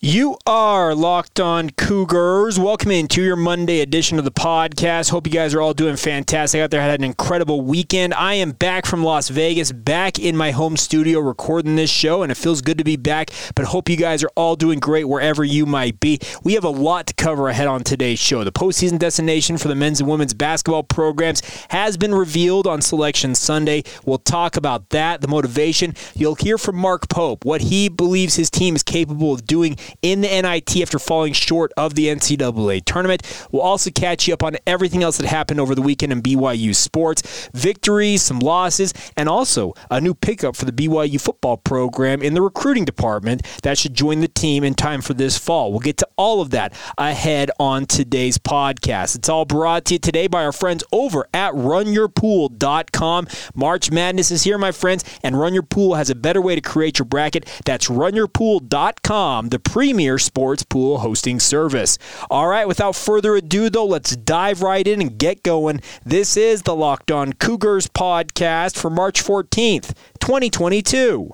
You are locked on Cougars. Welcome into your Monday edition of the podcast. Hope you guys are all doing fantastic out there. Had an incredible weekend. I am back from Las Vegas, back in my home studio recording this show, and it feels good to be back. But hope you guys are all doing great wherever you might be. We have a lot to cover ahead on today's show. The postseason destination for the men's and women's basketball programs has been revealed on Selection Sunday. We'll talk about that, the motivation. You'll hear from Mark Pope, what he believes his team is capable of doing in the NIT after falling short of the NCAA tournament. We'll also catch you up on everything else that happened over the weekend in BYU sports victories, some losses, and also a new pickup for the BYU football program in the recruiting department that should join the team in time for this fall. We'll get to all of that ahead on today's podcast. It's all brought to you today by our friends over at runyourpool.com. March Madness is here, my friends, and Run Your Pool has a better way to create your bracket. That's runyourpool.com, the premier sports pool hosting service. All right, without further ado, though, let's dive right in and get going. This is the Locked On Cougars podcast for March 14th, 2022.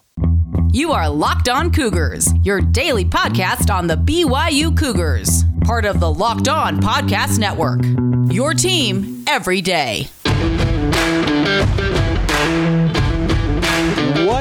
You are Locked On Cougars, your daily podcast on the BYU Cougars, part of the Locked On Podcast Network. Your team every day.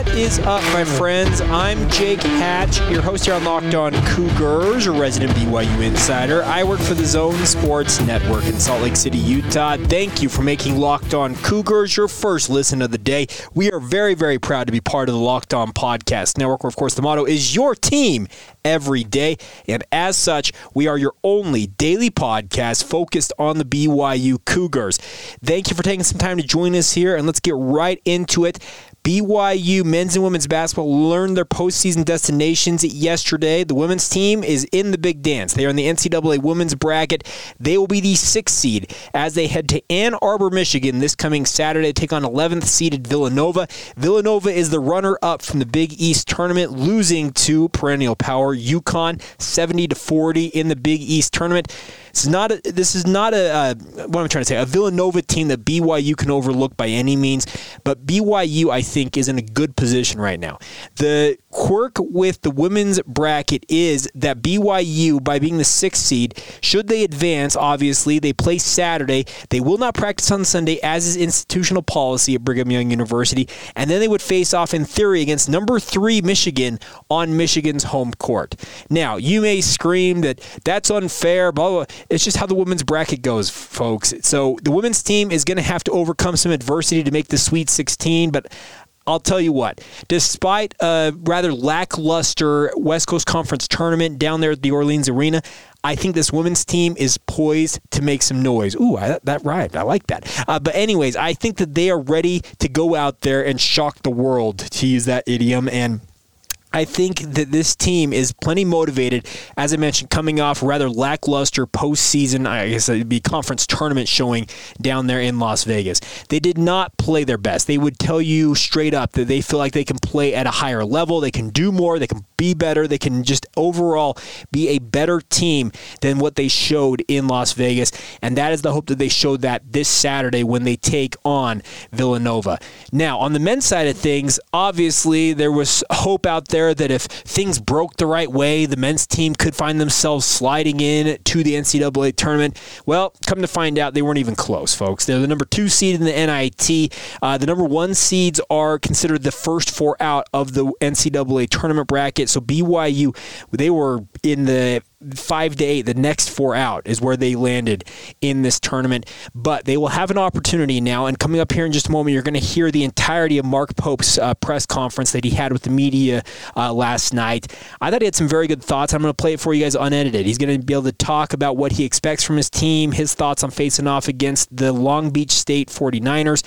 What is up, my friends? I'm Jake Hatch, your host here on Locked On Cougars, your resident BYU insider. I work for the Zone Sports Network in Salt Lake City, Utah. Thank you for making Locked On Cougars your first listen of the day. We are very, very proud to be part of the Locked On Podcast Network, where, of course, the motto is your team every day. And as such, we are your only daily podcast focused on the BYU Cougars. Thank you for taking some time to join us here, and let's get right into it. BYU men's and women's basketball learned their postseason destinations yesterday. The women's team is in the big dance. They are in the NCAA women's bracket. They will be the sixth seed as they head to Ann Arbor, Michigan this coming Saturday to take on 11th seeded Villanova. Villanova is the runner up from the Big East tournament, losing to perennial power UConn 70 to 40 in the Big East tournament. Is not a, this is not a uh, what am trying to say? A Villanova team that BYU can overlook by any means, but BYU I think is in a good position right now. The quirk with the women's bracket is that BYU, by being the sixth seed, should they advance, obviously they play Saturday. They will not practice on Sunday, as is institutional policy at Brigham Young University, and then they would face off in theory against number three Michigan on Michigan's home court. Now you may scream that that's unfair, blah blah. It's just how the women's bracket goes, folks. So the women's team is going to have to overcome some adversity to make the Sweet 16, but I'll tell you what, despite a rather lackluster West Coast Conference tournament down there at the Orleans Arena, I think this women's team is poised to make some noise. Ooh, I, that rhymed. I like that. Uh, but, anyways, I think that they are ready to go out there and shock the world, to use that idiom. And I think that this team is plenty motivated. As I mentioned, coming off rather lackluster postseason, I guess it'd be conference tournament showing down there in Las Vegas. They did not play their best. They would tell you straight up that they feel like they can play at a higher level, they can do more, they can be better, they can just overall be a better team than what they showed in Las Vegas. And that is the hope that they showed that this Saturday when they take on Villanova. Now, on the men's side of things, obviously there was hope out there that if things broke the right way, the men's team could find themselves sliding in to the NCAA tournament. Well, come to find out, they weren't even close, folks. They're the number two seed in the NIT. Uh, the number one seeds are considered the first four out of the NCAA tournament bracket. So BYU, they were in the five to eight, the next four out is where they landed in this tournament. But they will have an opportunity now. And coming up here in just a moment, you're going to hear the entirety of Mark Pope's uh, press conference that he had with the media uh, last night. I thought he had some very good thoughts. I'm going to play it for you guys unedited. He's going to be able to talk about what he expects from his team, his thoughts on facing off against the Long Beach State 49ers.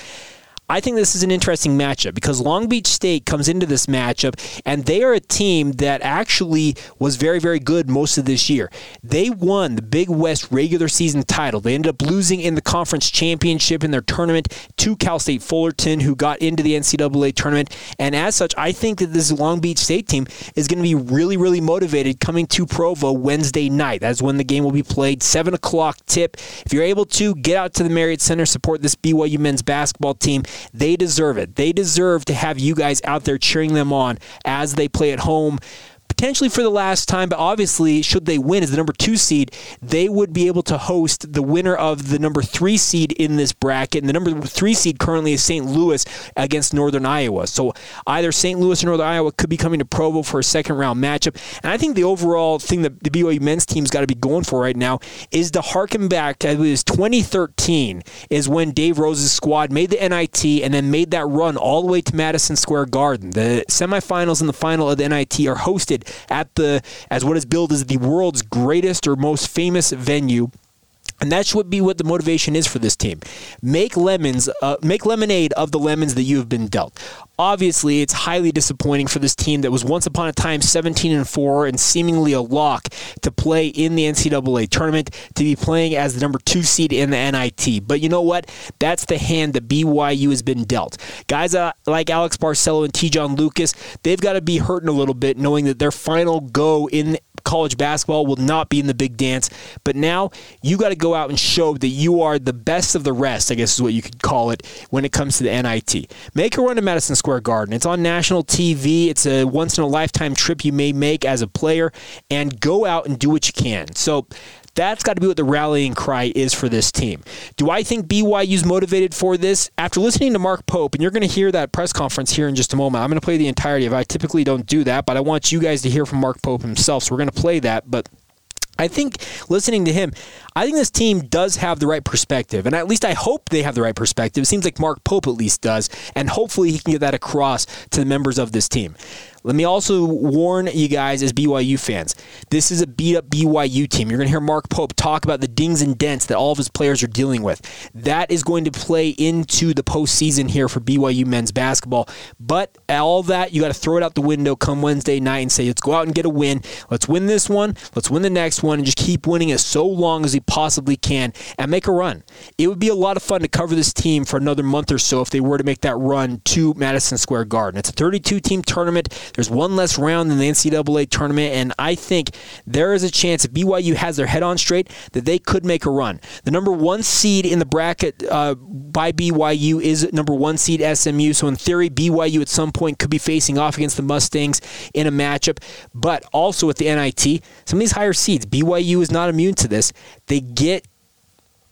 I think this is an interesting matchup because Long Beach State comes into this matchup and they are a team that actually was very, very good most of this year. They won the Big West regular season title. They ended up losing in the conference championship in their tournament to Cal State Fullerton, who got into the NCAA tournament. And as such, I think that this Long Beach State team is going to be really, really motivated coming to Provo Wednesday night. That's when the game will be played. 7 o'clock tip. If you're able to, get out to the Marriott Center, support this BYU men's basketball team. They deserve it. They deserve to have you guys out there cheering them on as they play at home potentially for the last time, but obviously, should they win as the number two seed, they would be able to host the winner of the number three seed in this bracket. And the number three seed currently is St. Louis against Northern Iowa. So either St. Louis or Northern Iowa could be coming to Provo for a second round matchup. And I think the overall thing that the BYU men's team's got to be going for right now is to harken back to it was 2013 is when Dave Rose's squad made the NIT and then made that run all the way to Madison Square Garden. The semifinals and the final of the NIT are hosted at the as what is billed as the world's greatest or most famous venue and that should be what the motivation is for this team. Make lemons, uh, make lemonade of the lemons that you have been dealt. Obviously, it's highly disappointing for this team that was once upon a time 17 and 4 and seemingly a lock to play in the NCAA tournament to be playing as the number two seed in the NIT. But you know what? That's the hand that BYU has been dealt. Guys uh, like Alex Barcelo and Te'Jon Lucas, they've got to be hurting a little bit knowing that their final go in college basketball will not be in the big dance. But now you got to go out and show that you are the best of the rest, I guess is what you could call it, when it comes to the NIT. Make a run to Madison Square Garden. It's on national TV. It's a once in a lifetime trip you may make as a player, and go out and do what you can. So that's got to be what the rallying cry is for this team. Do I think BYU's motivated for this? After listening to Mark Pope, and you're going to hear that press conference here in just a moment, I'm going to play the entirety of it. I typically don't do that, but I want you guys to hear from Mark Pope himself, so we're going to play that. But I think listening to him, I think this team does have the right perspective, and at least I hope they have the right perspective. It seems like Mark Pope at least does, and hopefully he can get that across to the members of this team. Let me also warn you guys as BYU fans this is a beat up BYU team. You're going to hear Mark Pope talk about the dings and dents that all of his players are dealing with. That is going to play into the postseason here for BYU men's basketball. But all that, you got to throw it out the window come Wednesday night and say, let's go out and get a win. Let's win this one. Let's win the next one and just keep winning as so long as we possibly can and make a run. It would be a lot of fun to cover this team for another month or so if they were to make that run to Madison Square Garden. It's a 32 team tournament. There's one less round than the NCAA tournament, and I think there is a chance if BYU has their head on straight that they could make a run. The number one seed in the bracket uh, by BYU is number one seed SMU, so in theory, BYU at some point could be facing off against the Mustangs in a matchup. But also with the NIT, some of these higher seeds, BYU is not immune to this. They get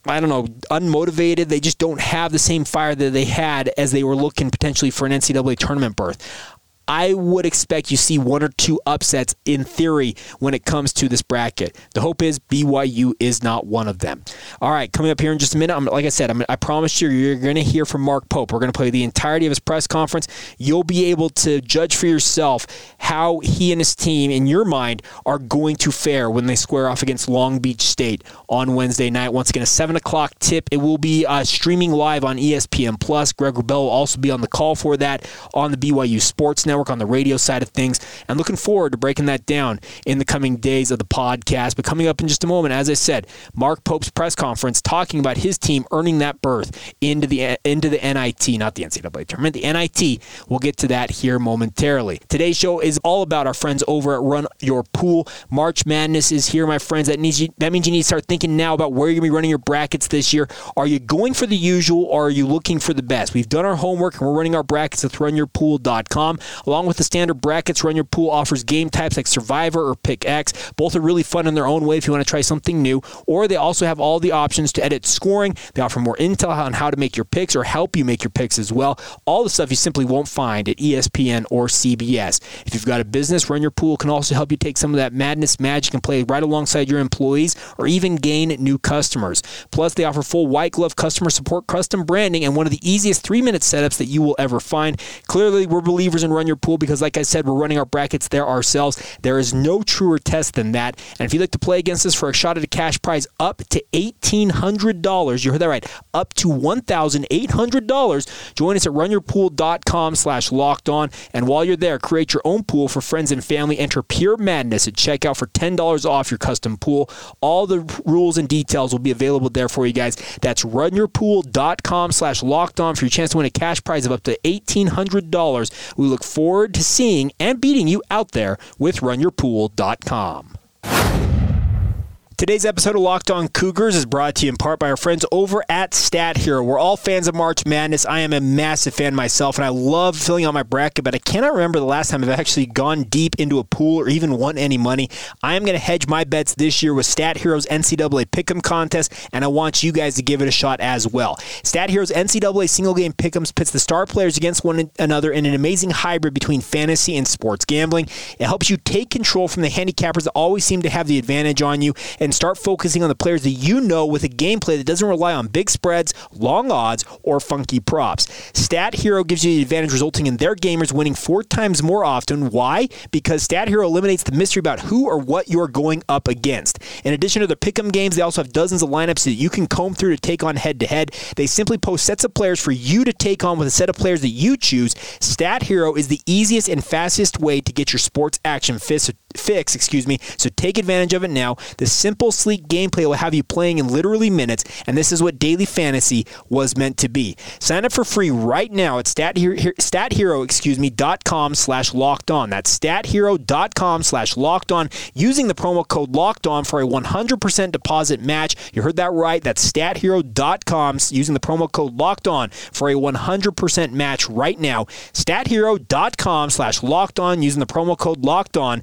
I don't know, unmotivated. They just don't have the same fire that they had as they were looking potentially for an NCAA tournament berth. I would expect you see one or two upsets in theory when it comes to this bracket. The hope is BYU is not one of them. All right, coming up here in just a minute, I'm, like I said, I'm, i promise you, you're going to hear from Mark Pope. We're going to play the entirety of his press conference. You'll be able to judge for yourself how he and his team, in your mind, are going to fare when they square off against Long Beach State on Wednesday night. Once again, a 7 o'clock tip. It will be uh, streaming live on ESPN Plus. Greg Wrubell will also be on the call for that on the BYU Sports Network. Network on the radio side of things. And looking forward to breaking that down in the coming days of the podcast. But coming up in just a moment, as I said, Mark Pope's press conference talking about his team earning that berth into the into the NIT, not the NCAA tournament, the NIT. We'll get to that here momentarily. Today's show is all about our friends over at Run Your Pool. March Madness is here, my friends. That needs you, that means you need to start thinking now about where you're gonna be running your brackets this year. Are you going for the usual or are you looking for the best? We've done our homework and we're running our brackets at runyourpool.com. Along with the standard brackets, Run Your Pool offers game types like Survivor or Pick X. Both are really fun in their own way if you want to try something new. Or they also have all the options to edit scoring. They offer more intel on how to make your picks or help you make your picks as well. All the stuff you simply won't find at ESPN or CBS. If you've got a business, Run Your Pool can also help you take some of that madness magic and play right alongside your employees or even gain new customers. Plus, they offer full white glove customer support, custom branding, and one of the easiest three minute setups that you will ever find. Clearly, we're believers in Run Your Pool because, like I said, we're running our brackets there ourselves. There is no truer test than that. And if you'd like to play against us for a shot at a cash prize up to $1,800, you heard that right, up to $1,800, join us at runyourpool.com slash locked on. And while you're there, create your own pool for friends and family. Enter Pure Madness at checkout for $10 off your custom pool. All the rules and details will be available there for you guys. That's runyourpool.com slash locked on for your chance to win a cash prize of up to $1,800. We look forward to seeing and beating you out there with runyourpool.com. Today's episode of Locked On Cougars is brought to you in part by our friends over at Stat Hero. We're all fans of March Madness. I am a massive fan myself, and I love filling out my bracket, but I cannot remember the last time I've actually gone deep into a pool or even won any money. I am going to hedge my bets this year with Stat Hero's NCAA Pick'em contest, and I want you guys to give it a shot as well. Stat Hero's NCAA single game Pick'ems pits the star players against one another in an amazing hybrid between fantasy and sports gambling. It helps you take control from the handicappers that always seem to have the advantage on you and start focusing on the players that you know with a gameplay that doesn't rely on big spreads, long odds, or funky props. Stat Hero gives you the advantage, resulting in their gamers winning four times more often. Why? Because Stat Hero eliminates the mystery about who or what you're going up against. In addition to their pick'em games, they also have dozens of lineups that you can comb through to take on head to head. They simply post sets of players for you to take on with a set of players that you choose. Stat Hero is the easiest and fastest way to get your sports action fix, fix excuse me. So take advantage of it now. The simple, sleek gameplay will have you playing in literally minutes, and this is what daily fantasy was meant to be. Sign up for free right now at stathero, stathero excuse me, dot com slash locked on. That's stathero.com slash locked on using the promo code locked on for a 100% deposit match. You heard that right. That's stathero.com using the promo code locked on for a 100% match right now. Stathero.com slash locked on using the promo code locked on.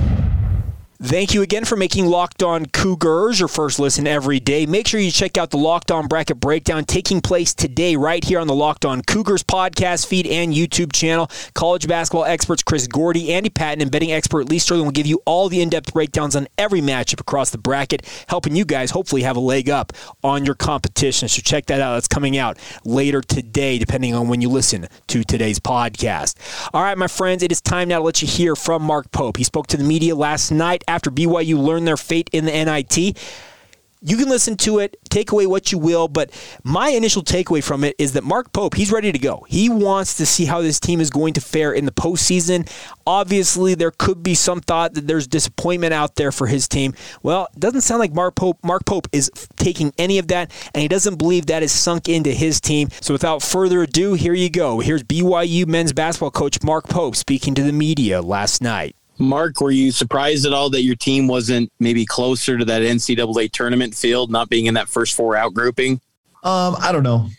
Thank you again for making Locked On Cougars your first listen every day. Make sure you check out the Locked On Bracket Breakdown taking place today right here on the Locked On Cougars podcast feed and YouTube channel. College basketball experts Chris Gordy, Andy Patton, and betting expert Lee Sterling will give you all the in-depth breakdowns on every matchup across the bracket, helping you guys hopefully have a leg up on your competition. So check that out. That's coming out later today, depending on when you listen to today's podcast. All right, my friends, it is time now to let you hear from Mark Pope. He spoke to the media last night after BYU learned their fate in the NIT. You can listen to it, take away what you will, but my initial takeaway from it is that Mark Pope, he's ready to go. He wants to see how this team is going to fare in the postseason. Obviously, there could be some thought that there's disappointment out there for his team. Well, it doesn't sound like Mark Pope, Mark Pope is taking any of that, and he doesn't believe that is sunk into his team. So without further ado, here you go. Here's BYU men's basketball coach Mark Pope speaking to the media last night. Mark, were you surprised at all that your team wasn't maybe closer to that NCAA tournament field, not being in that first four out grouping? Um, I don't know.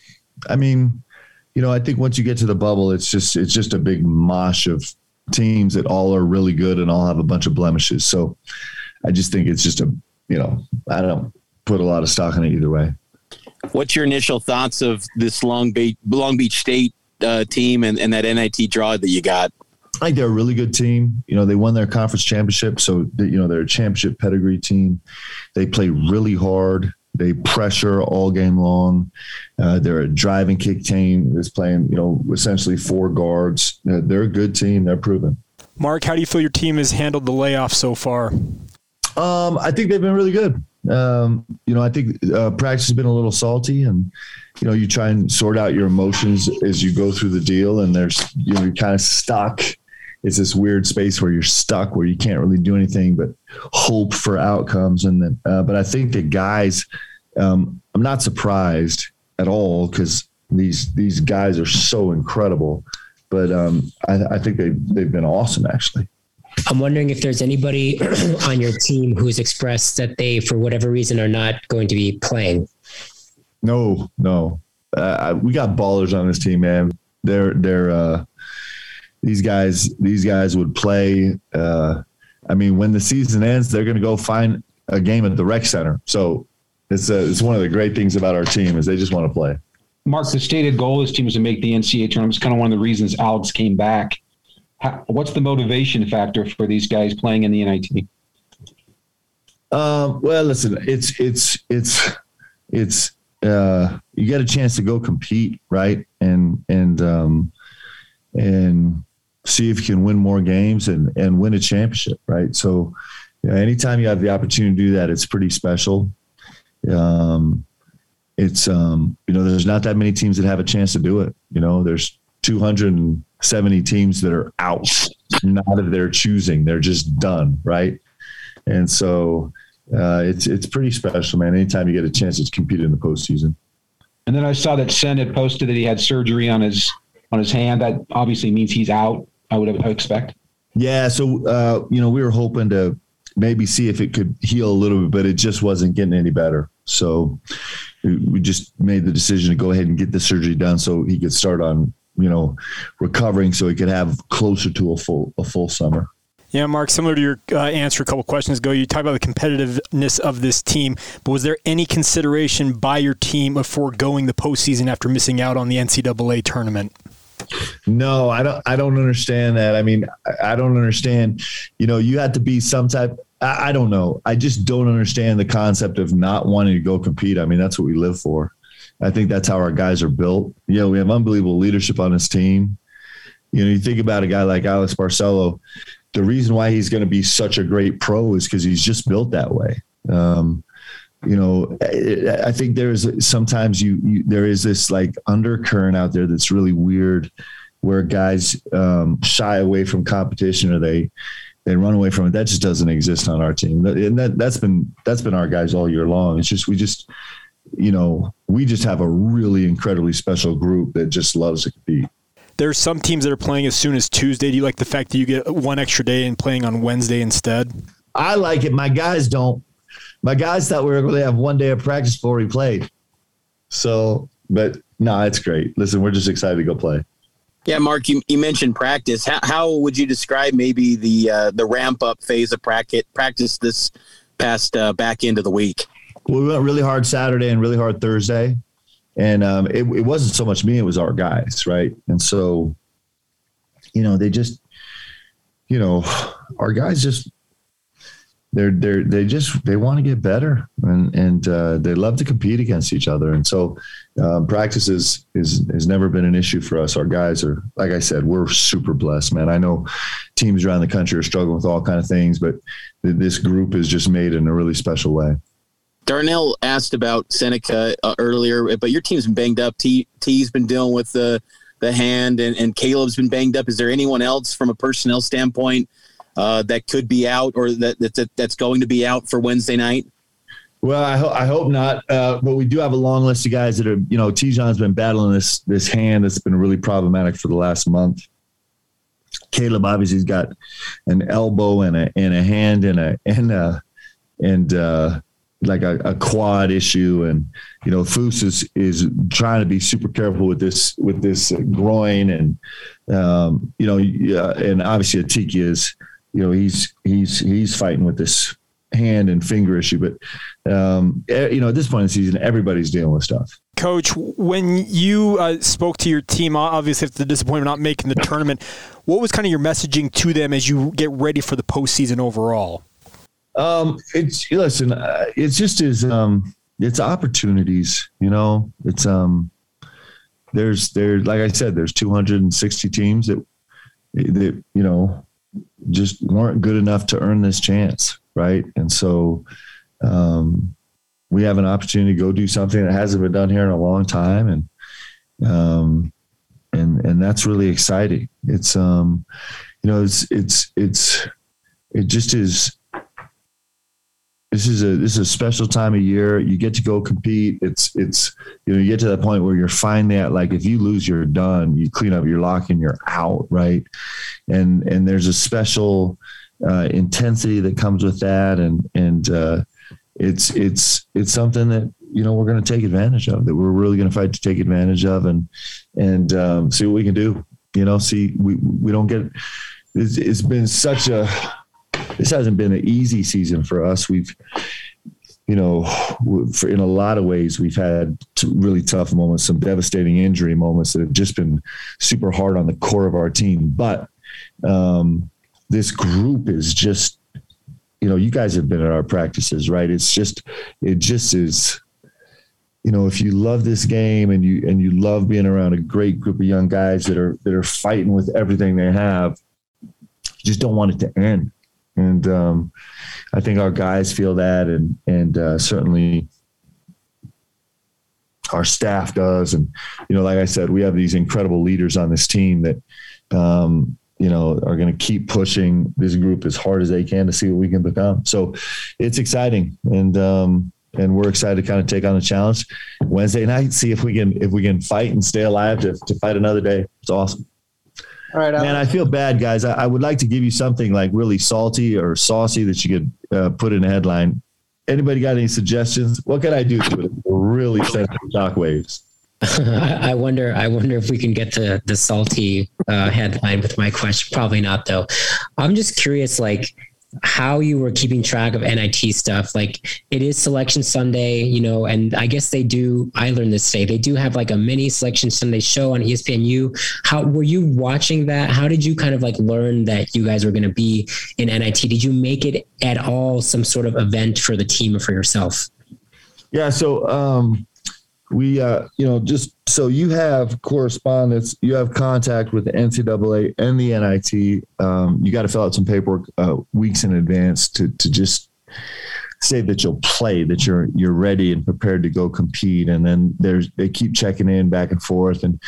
I mean, you know, I think once you get to the bubble, it's just it's just a big mosh of teams that all are really good and all have a bunch of blemishes. So I just think it's just a you know, I don't put a lot of stock in it either way. What's your initial thoughts of this Long Beach Long Beach State uh, team and, and that NIT draw that you got? I think they're a really good team. You know, they won their conference championship, so they, you know they're a championship pedigree team. They play really hard. They pressure all game long. Uh, they're a driving kick team that's playing, you know, essentially four guards. Uh, they're a good team. They're proven. Mark, how do you feel your team has handled the layoff so far? Um, I think they've been really good. Um, you know, I think uh, practice has been a little salty, and you know, you try and sort out your emotions as you go through the deal, and there's you know, you're kind of stuck it's this weird space where you're stuck where you can't really do anything but hope for outcomes and then uh, but i think the guys um, i'm not surprised at all because these these guys are so incredible but um, I, I think they they've been awesome actually I'm wondering if there's anybody on your team who's expressed that they, for whatever reason, are not going to be playing. No, no. Uh, we got ballers on this team, man. they're they're uh, these guys these guys would play. Uh, I mean, when the season ends, they're going to go find a game at the rec center. So it's a, it's one of the great things about our team is they just want to play. Mark, the stated goal of this team is to make the NCAA tournament. It's kind of one of the reasons Alex came back. How, what's the motivation factor for these guys playing in the NIT? Um, well, listen, it's it's it's it's uh, you get a chance to go compete, right? And and um, and see if you can win more games and and win a championship, right? So, you know, anytime you have the opportunity to do that, it's pretty special. Um, it's um, you know, there's not that many teams that have a chance to do it. You know, there's 270 teams that are out, not of their choosing. They're just done, right? And so uh, it's it's pretty special, man. Anytime you get a chance to compete in the postseason. And then I saw that Sen had posted that he had surgery on his on his hand. That obviously means he's out. I would have, I expect. Yeah, so uh, you know we were hoping to maybe see if it could heal a little bit, but it just wasn't getting any better. So we just made the decision to go ahead and get the surgery done so he could start on you know recovering so he could have closer to a full a full summer. Yeah, Mark, similar to your uh, answer a couple questions ago, you talked about the competitiveness of this team, but was there any consideration by your team of foregoing the postseason after missing out on the NCAA tournament? No, I don't. I don't understand that. I mean, I don't understand. You know, you had to be some type. I, I don't know. I just don't understand the concept of not wanting to go compete. I mean, that's what we live for. I think that's how our guys are built. You know, we have unbelievable leadership on this team. You know, you think about a guy like Alex Barcelo the reason why he's going to be such a great pro is because he's just built that way. Um, you know, I, I think there's sometimes you, you, there is this like undercurrent out there that's really weird, where guys um, shy away from competition or they they run away from it. That just doesn't exist on our team, and that that's been that's been our guys all year long. It's just we just you know we just have a really incredibly special group that just loves to compete. There's some teams that are playing as soon as Tuesday. Do you like the fact that you get one extra day and playing on Wednesday instead? I like it. My guys don't. My guys thought we were going to have one day of practice before we played. So, but no, it's great. Listen, we're just excited to go play. Yeah, Mark, you, you mentioned practice. How, how would you describe maybe the uh, the ramp up phase of practice practice this past uh, back end of the week? Well, we went really hard Saturday and really hard Thursday and um, it, it wasn't so much me; it was our guys, right? And so, you know, they just, you know, our guys just they're they're they just they want to get better and and uh, they love to compete against each other and so um, practice is, is has never been an issue for us our guys are like i said we're super blessed man i know teams around the country are struggling with all kind of things but this group is just made in a really special way Darnell asked about Seneca uh, earlier, but your team's been banged up. T T's been dealing with the the hand, and, and Caleb's been banged up. Is there anyone else from a personnel standpoint uh, that could be out, or that, that that's going to be out for Wednesday night? Well, I, ho- I hope not. Uh, but we do have a long list of guys that are, you know, Te'Jon's been battling this this hand that's been really problematic for the last month. Caleb obviously's got an elbow and a and a hand and a and a and uh, like a, a, quad issue and you know Foose is is trying to be super careful with this with this groin and um, you know and obviously Atiki is you know he's he's he's fighting with this hand and finger issue but um, you know at this point in the season everybody's dealing with stuff coach when you uh, spoke to your team obviously after the disappointment not making the tournament what was kind of your messaging to them as you get ready for the postseason overall um, it's listen, uh, it's just as um, it's opportunities. You know, it's um, there's there like I said, there's 260 teams that that you know just weren't good enough to earn this chance, right? And so, um, we have an opportunity to go do something that hasn't been done here in a long time, and um, and and that's really exciting. It's um, you know, it's it's it's it just is this is a this is a special time of year. You get to go compete. It's it's you know you get to that point where you're finding that like if you lose, you're done. You clean up, you're locking, you're out, right? And and there's a special uh, intensity that comes with that, and and uh, it's it's it's something that you know we're going to take advantage of that we're really going to fight to take advantage of. And and um, see what we can do you know see we we don't get it's, it's been such a this hasn't been an easy season for us. We've you know for in a lot of ways we've had really tough moments some devastating injury moments that have just been super hard on the core of our team. But um, this group is just you know, you guys have been at our practices, right? It's just, it just is, you know, if you love this game and you and you love being around a great group of young guys that are that are fighting with everything they have, you just don't want it to end. And um, I think our guys feel that, and and uh, certainly our staff does. And you know, like I said, we have these incredible leaders on this team that um, you know, are going to keep pushing this group as hard as they can to see what we can become. So it's exciting. And, um, and we're excited to kind of take on the challenge Wednesday night, see if we can, if we can fight and stay alive to, to fight another day. It's awesome. All right, man. I feel bad, guys. I, I, would like to give you something like really salty or saucy that you could uh, put in a headline. Anybody got any suggestions? What can I do to really send shockwaves? I wonder. I wonder if we can get to the salty uh, headline with my question. Probably not, though. I'm just curious, like how you were keeping track of NIT stuff. Like it is Selection Sunday, you know, and I guess they do. I learned this today. They do have like a mini Selection Sunday show on ESPNU. How were you watching that? How did you kind of like learn that you guys were going to be in NIT? Did you make it at all some sort of event for the team or for yourself? Yeah. So. um we uh, you know just so you have correspondence you have contact with the ncaa and the nit um, you got to fill out some paperwork uh, weeks in advance to to just say that you'll play that you're you're ready and prepared to go compete. And then there's they keep checking in back and forth. And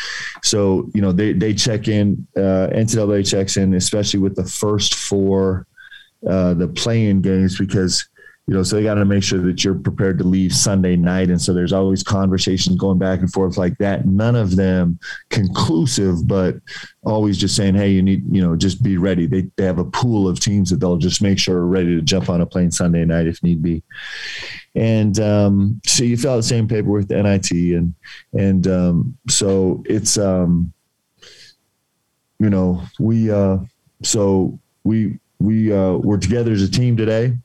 so you know they they check in uh, ncaa checks in especially with the first four uh, the playing games because you know, so they got to make sure that you're prepared to leave Sunday night. And so there's always conversations going back and forth like that. None of them conclusive, but always just saying, hey, you need, you know, just be ready. They, they have a pool of teams that they'll just make sure are ready to jump on a plane Sunday night if need be. And um, so you fill out the same paperwork, the NIT, and and um, so it's um, you know we uh, so we we uh, we're together as a team today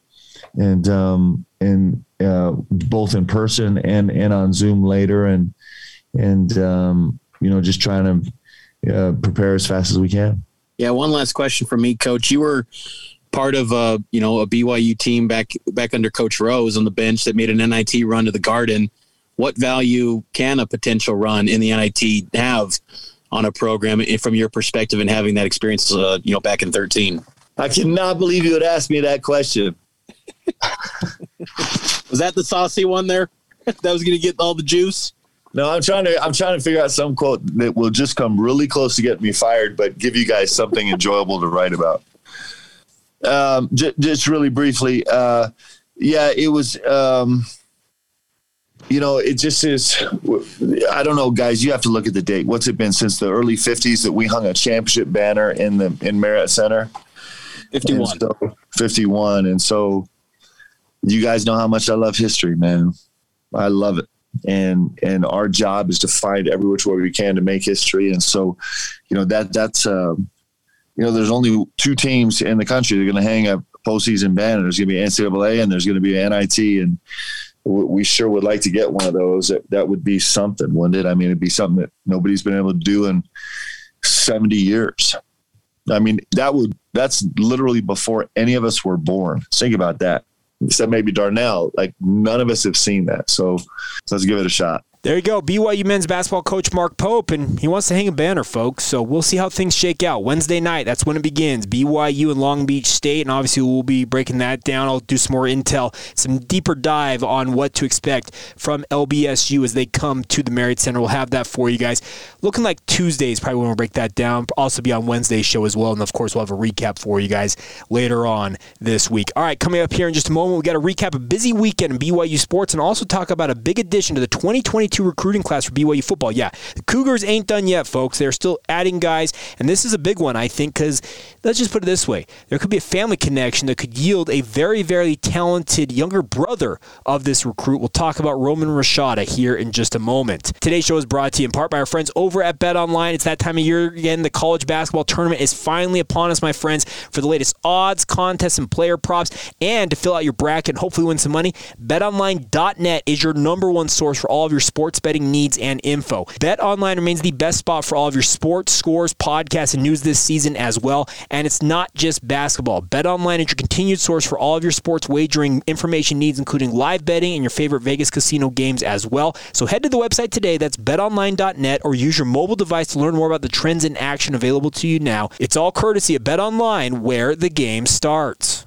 and um, and uh, both in person and and on Zoom later, and and um, you know just trying to uh, prepare as fast as we can. Yeah, one last question from me, Coach. You were part of a you know a BYU team back back under Coach Rose on the bench that made an NIT run to the Garden. What value can a potential run in the NIT have on a program from your perspective and having that experience, uh, you know, back in thirteen? I cannot believe you would ask me that question. Was that the saucy one there? that was going to get all the juice. No, I'm trying to I'm trying to figure out some quote that will just come really close to getting me fired, but give you guys something enjoyable to write about. Um, j- just really briefly, uh, yeah, it was. Um, you know, it just is. I don't know, guys. You have to look at the date. What's it been since the early '50s that we hung a championship banner in the in Marriott Center? 51. And so, 51. And so you guys know how much I love history, man. I love it. And and our job is to find every which way we can to make history. And so, you know, that that's uh, you know, there's only two teams in the country that are going to hang a postseason banner. There's going to be NCAA and there's going to be NIT. And we sure would like to get one of those. That, that would be something, wouldn't it? I mean, it'd be something that nobody's been able to do in 70 years. I mean, that would that's literally before any of us were born. Think about that. Except maybe Darnell. Like none of us have seen that. So let's give it a shot. There you go. BYU men's basketball coach Mark Pope, and he wants to hang a banner, folks. So we'll see how things shake out. Wednesday night, that's when it begins. BYU and Long Beach State, and obviously we'll be breaking that down. I'll do some more intel, some deeper dive on what to expect from LBSU as they come to the Marriott Center. We'll have that for you guys. Looking like Tuesday is probably when we'll break that down. Also be on Wednesday's show as well, and of course we'll have a recap for you guys later on this week. All right, coming up here in just a moment, we got to recap a busy weekend in BYU sports and also talk about a big addition to the 2022 2022 recruiting class for BYU football. Yeah, the Cougars ain't done yet, folks. They're still adding guys, and this is a big one, I think, because let's just put it this way: there could be a family connection that could yield a very, very talented younger brother of this recruit. We'll talk about Roman Rashada here in just a moment. Today's show is brought to you in part by our friends over at Bet Online. It's that time of year again. The college basketball tournament is finally upon us, my friends. For the latest odds, contests, and player props, and to fill out your bracket and hopefully win some money, BetOnline.net is your number one source for all of your sports betting needs and info. BetOnline remains the best spot for all of your sports scores, podcasts, and news this season as well. And it's not just basketball. BetOnline is your continued source for all of your sports wagering information needs, including live betting and your favorite Vegas casino games as well. So head to the website today. That's betonline.net or use your mobile device to learn more about the trends in action available to you now. It's all courtesy of BetOnline, where the game starts.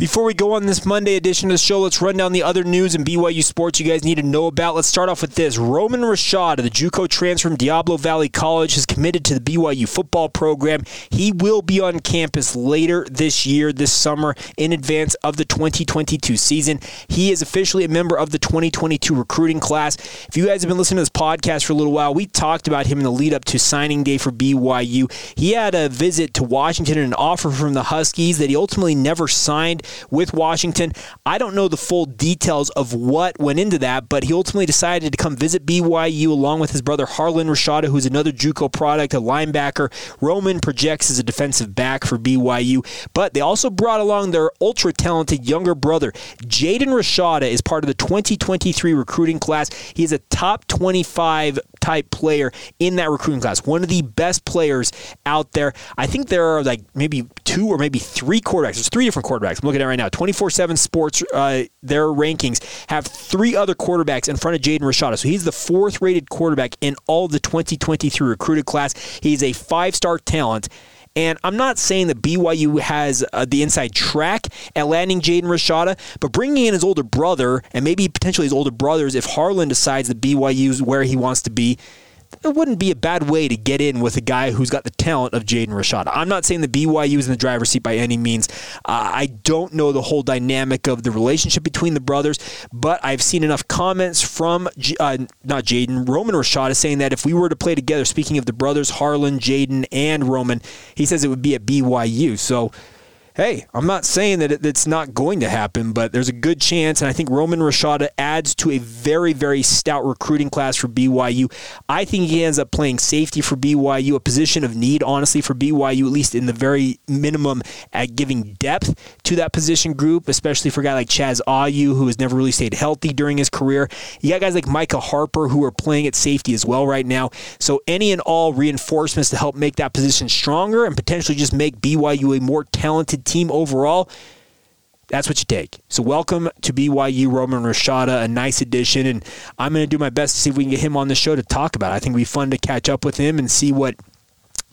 Before we go on this Monday edition of the show, let's run down the other news in BYU sports you guys need to know about. Let's start off with this. Roman Rashada, the JUCO transfer from Diablo Valley College, has committed to the BYU football program. He will be on campus later this year, this summer, in advance of the 2022 season. He is officially a member of the 2022 recruiting class. If you guys have been listening to this podcast for a little while, we talked about him in the lead up to signing day for BYU. He had a visit to Washington and an offer from the Huskies that he ultimately never signed with Washington. I don't know the full details of what went into that, but he ultimately decided to come visit BYU along with his brother Harlan Rashada, who's another JUCO product, a linebacker. Roman projects as a defensive back for BYU, but they also brought along their ultra talented younger brother. Jaden Rashada is part of the 2023 recruiting class. He is a top 25 type player in that recruiting class. One of the best players out there. I think there are like maybe two or maybe three quarterbacks. There's three different quarterbacks. I'm looking at right now. 24 7 Sports, uh, their rankings have three other quarterbacks in front of Jaden Rashada. So he's the fourth rated quarterback in all the 2023 recruited class. He's a five star talent. And I'm not saying that BYU has uh, the inside track at landing Jaden Rashada, but bringing in his older brother and maybe potentially his older brothers if Harlan decides that BYU is where he wants to be it wouldn't be a bad way to get in with a guy who's got the talent of Jaden Rashada. I'm not saying the BYU is in the driver's seat by any means. Uh, I don't know the whole dynamic of the relationship between the brothers, but I've seen enough comments from uh, not Jaden Roman Rashada saying that if we were to play together, speaking of the brothers Harlan, Jaden, and Roman, he says it would be at BYU. So hey, I'm not saying that it's not going to happen, but there's a good chance. And I think Roman Rashada adds to a very, very stout recruiting class for BYU. I think he ends up playing safety for BYU, a position of need, honestly, for BYU, at least in the very minimum at giving depth to that position group, especially for a guy like Chaz Ayu, who has never really stayed healthy during his career. You got guys like Micah Harper, who are playing at safety as well right now. So any and all reinforcements to help make that position stronger and potentially just make BYU a more talented team overall, that's what you take. So welcome to BYU Roman Rashada, a nice addition, and I'm going to do my best to see if we can get him on the show to talk about. It. I think it'd be fun to catch up with him and see what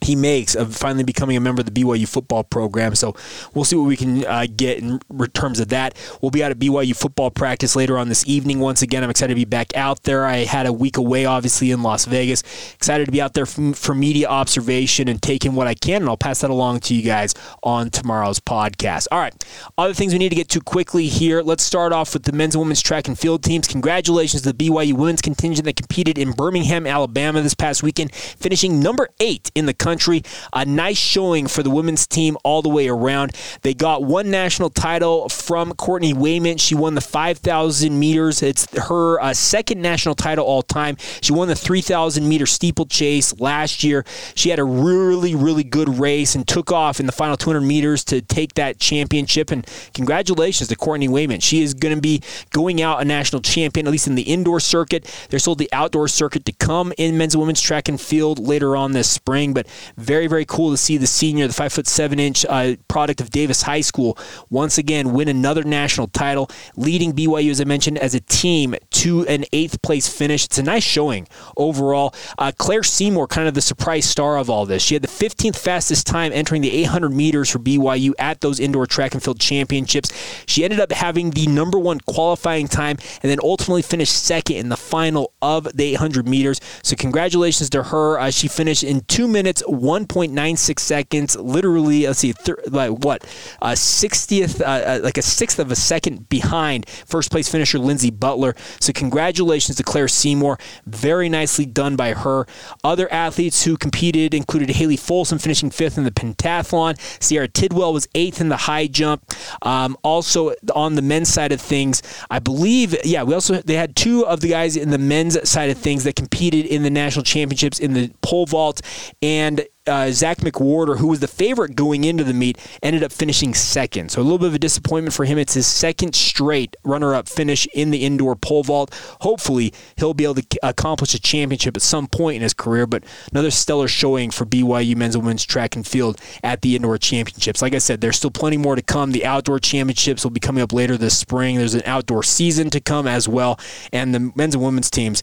he makes of finally becoming a member of the BYU football program. So we'll see what we can uh, get in terms of that. We'll be out at BYU football practice later on this evening. Once again, I'm excited to be back out there. I had a week away, obviously, in Las Vegas. Excited to be out there for, for media observation and taking what I can, and I'll pass that along to you guys on tomorrow's podcast. All right, other things we need to get to quickly here. Let's start off with the men's and women's track and field teams. Congratulations to the BYU women's contingent that competed in Birmingham, Alabama this past weekend, finishing number eight in the country. A nice showing for the women's team all the way around. They got one national title from Courtney Wayment. She won the 5,000 meters. It's her uh, second national title all time. She won the 3,000 meter steeplechase last year. She had a really, really good race and took off in the final 200 meters to take that championship. And congratulations to Courtney Wayment. She is going to be going out a national champion, at least in the indoor circuit. They're still the outdoor circuit to come in men's and women's track and field later on this spring. But Very, very cool to see the senior, the five foot seven inch uh, product of Davis High School, once again win another national title, leading BYU, as I mentioned, as a team to an eighth place finish. It's a nice showing overall. Uh, Claire Seymour, kind of the surprise star of all this. She had the 15th fastest time entering the 800 meters for BYU at those indoor track and field championships. She ended up having the number one qualifying time and then ultimately finished second in the final of the 800 meters. So, congratulations to her. Uh, she finished in two minutes, 1.96 seconds, literally, let's see, thir- like what, a 60th, uh, uh, like a sixth of a second behind first place finisher Lindsey Butler. So, congratulations to Claire Seymour. Very nicely done by her. Other athletes who competed included Haley Folsom finishing fifth in the pentathlon. Sierra Tidwell was eighth in the high jump. Um, also on the men's side of things, I believe, yeah, we also they had two of the guys in the men's side of things that competed in the national championships in the pole vault and uh, Zach McWhorter, who was the favorite going into the meet, ended up finishing second. So a little bit of a disappointment for him. It's his second straight runner-up finish in the indoor pole vault. Hopefully, he'll be able to accomplish a championship at some point in his career. But another stellar showing for BYU men's and women's track and field at the indoor championships. Like I said, there's still plenty more to come. The outdoor championships will be coming up later this spring. There's an outdoor season to come as well, and the men's and women's teams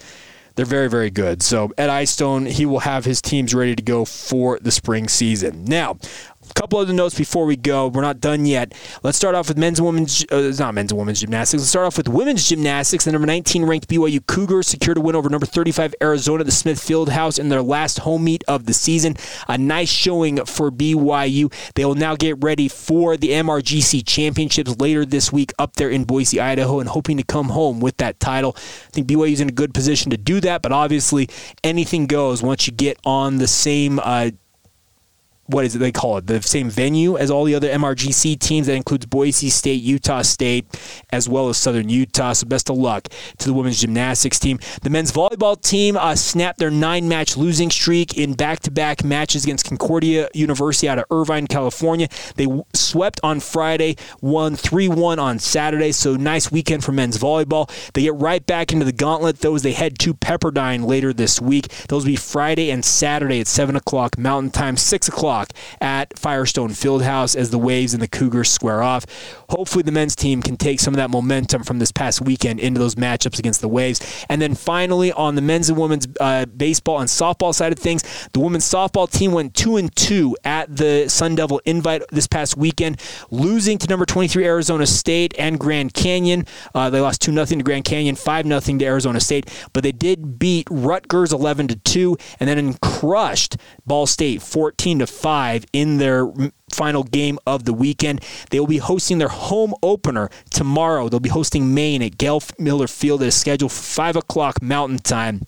they're very, very good. So Ed Eyestone, he will have his teams ready to go for the spring season. Now, couple other notes before we go. We're not done yet. Let's start off with men's and women's, uh, not men's and women's gymnastics. Let's start off with women's gymnastics. The number 19 ranked BYU Cougars secured a win over number 35 Arizona the Smith Fieldhouse in their last home meet of the season. A nice showing for BYU. They will now get ready for the MRGC championships later this week up there in Boise, Idaho, and hoping to come home with that title. I think BYU is in a good position to do that, but obviously anything goes once you get on the same. Uh, what is it they call it the same venue as all the other MRGC teams that includes Boise State, Utah State, as well as Southern Utah. So best of luck to the women's gymnastics team. The men's volleyball team uh, snapped their nine-match losing streak in back-to-back matches against Concordia University out of Irvine, California. They swept on Friday, won 3-1 on Saturday. So nice weekend for men's volleyball. They get right back into the gauntlet. Those they head to Pepperdine later this week. Those will be Friday and Saturday at 7 o'clock Mountain Time, 6 o'clock o'clock at Firestone Fieldhouse as the Waves and the Cougars square off. Hopefully, the men's team can take some of that momentum from this past weekend into those matchups against the Waves. And then finally, on the men's and women's uh, baseball and softball side of things, the women's softball team went two and two at the Sun Devil Invite this past weekend, losing to number 23 Arizona State and Grand Canyon. Uh, they lost two nothing to Grand Canyon, five nothing to Arizona State, but they did beat Rutgers 11 to two, and then crushed Ball State 14 to five in their final game of the weekend. They will be hosting their home opener tomorrow. They'll be hosting Maine at Gail Miller Field at a schedule for 5 o'clock Mountain Time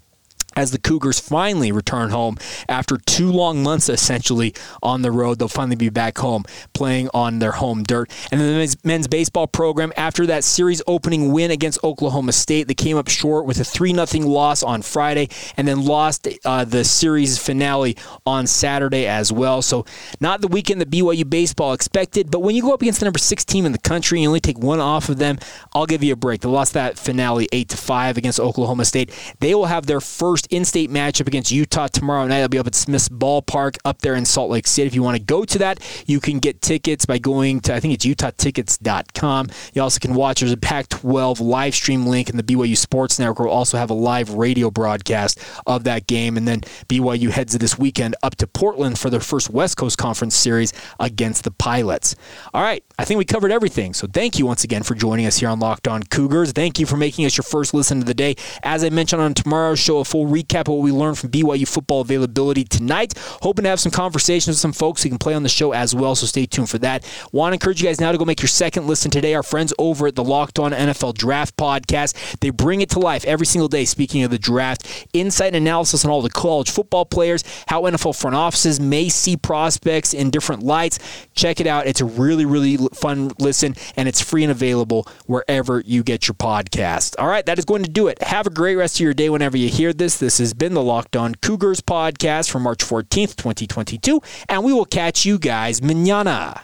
as the Cougars finally return home after two long months essentially on the road. They'll finally be back home playing on their home dirt. And then the men's, baseball program, after that series opening win against Oklahoma State, they came up short with a 3 0 loss on Friday and then lost uh, the series finale on Saturday as well. So, not the weekend that BYU baseball expected, but when you go up against the number six team in the country and you only take one off of them, I'll give you a break. They lost that finale 8 to 5 against Oklahoma State. They will have their first first in-state matchup against Utah tomorrow night. I'll be up at Smith's Ballpark up there in Salt Lake City. If you want to go to that, you can get tickets by going to I think it's utahtickets.com. You also can watch. There's a Pac-12 live stream link in the BYU Sports Network. We'll also have a live radio broadcast of that game, and then BYU heads this weekend up to Portland for their first West Coast Conference series against the Pilots. All right, I think we covered everything. So thank you once again for joining us here on Locked On Cougars. Thank you for making us your first listen of the day. As I mentioned on tomorrow's show, a full recap of what we learned from BYU football availability tonight. Hoping to have some conversations with some folks who can play on the show as well, so stay tuned for that. Want to encourage you guys now to go make your second listen today. Our friends over at the Locked On NFL Draft Podcast, they bring it to life every single day. Speaking of the draft, insight and analysis on all the college football players, how NFL front offices may see prospects in different lights. Check it out. It's a really, really fun listen, and it's free and available wherever you get your podcast. All right, that is going to do it. Have a great rest of your day whenever you hear this. This has been the Locked On Cougars podcast for March 14th, 2022, and we will catch you guys manana.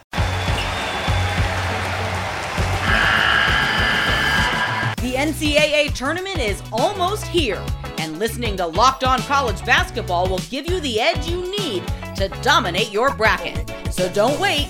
The NCAA tournament is almost here, and listening to Locked On College Basketball will give you the edge you need to dominate your bracket. So don't wait.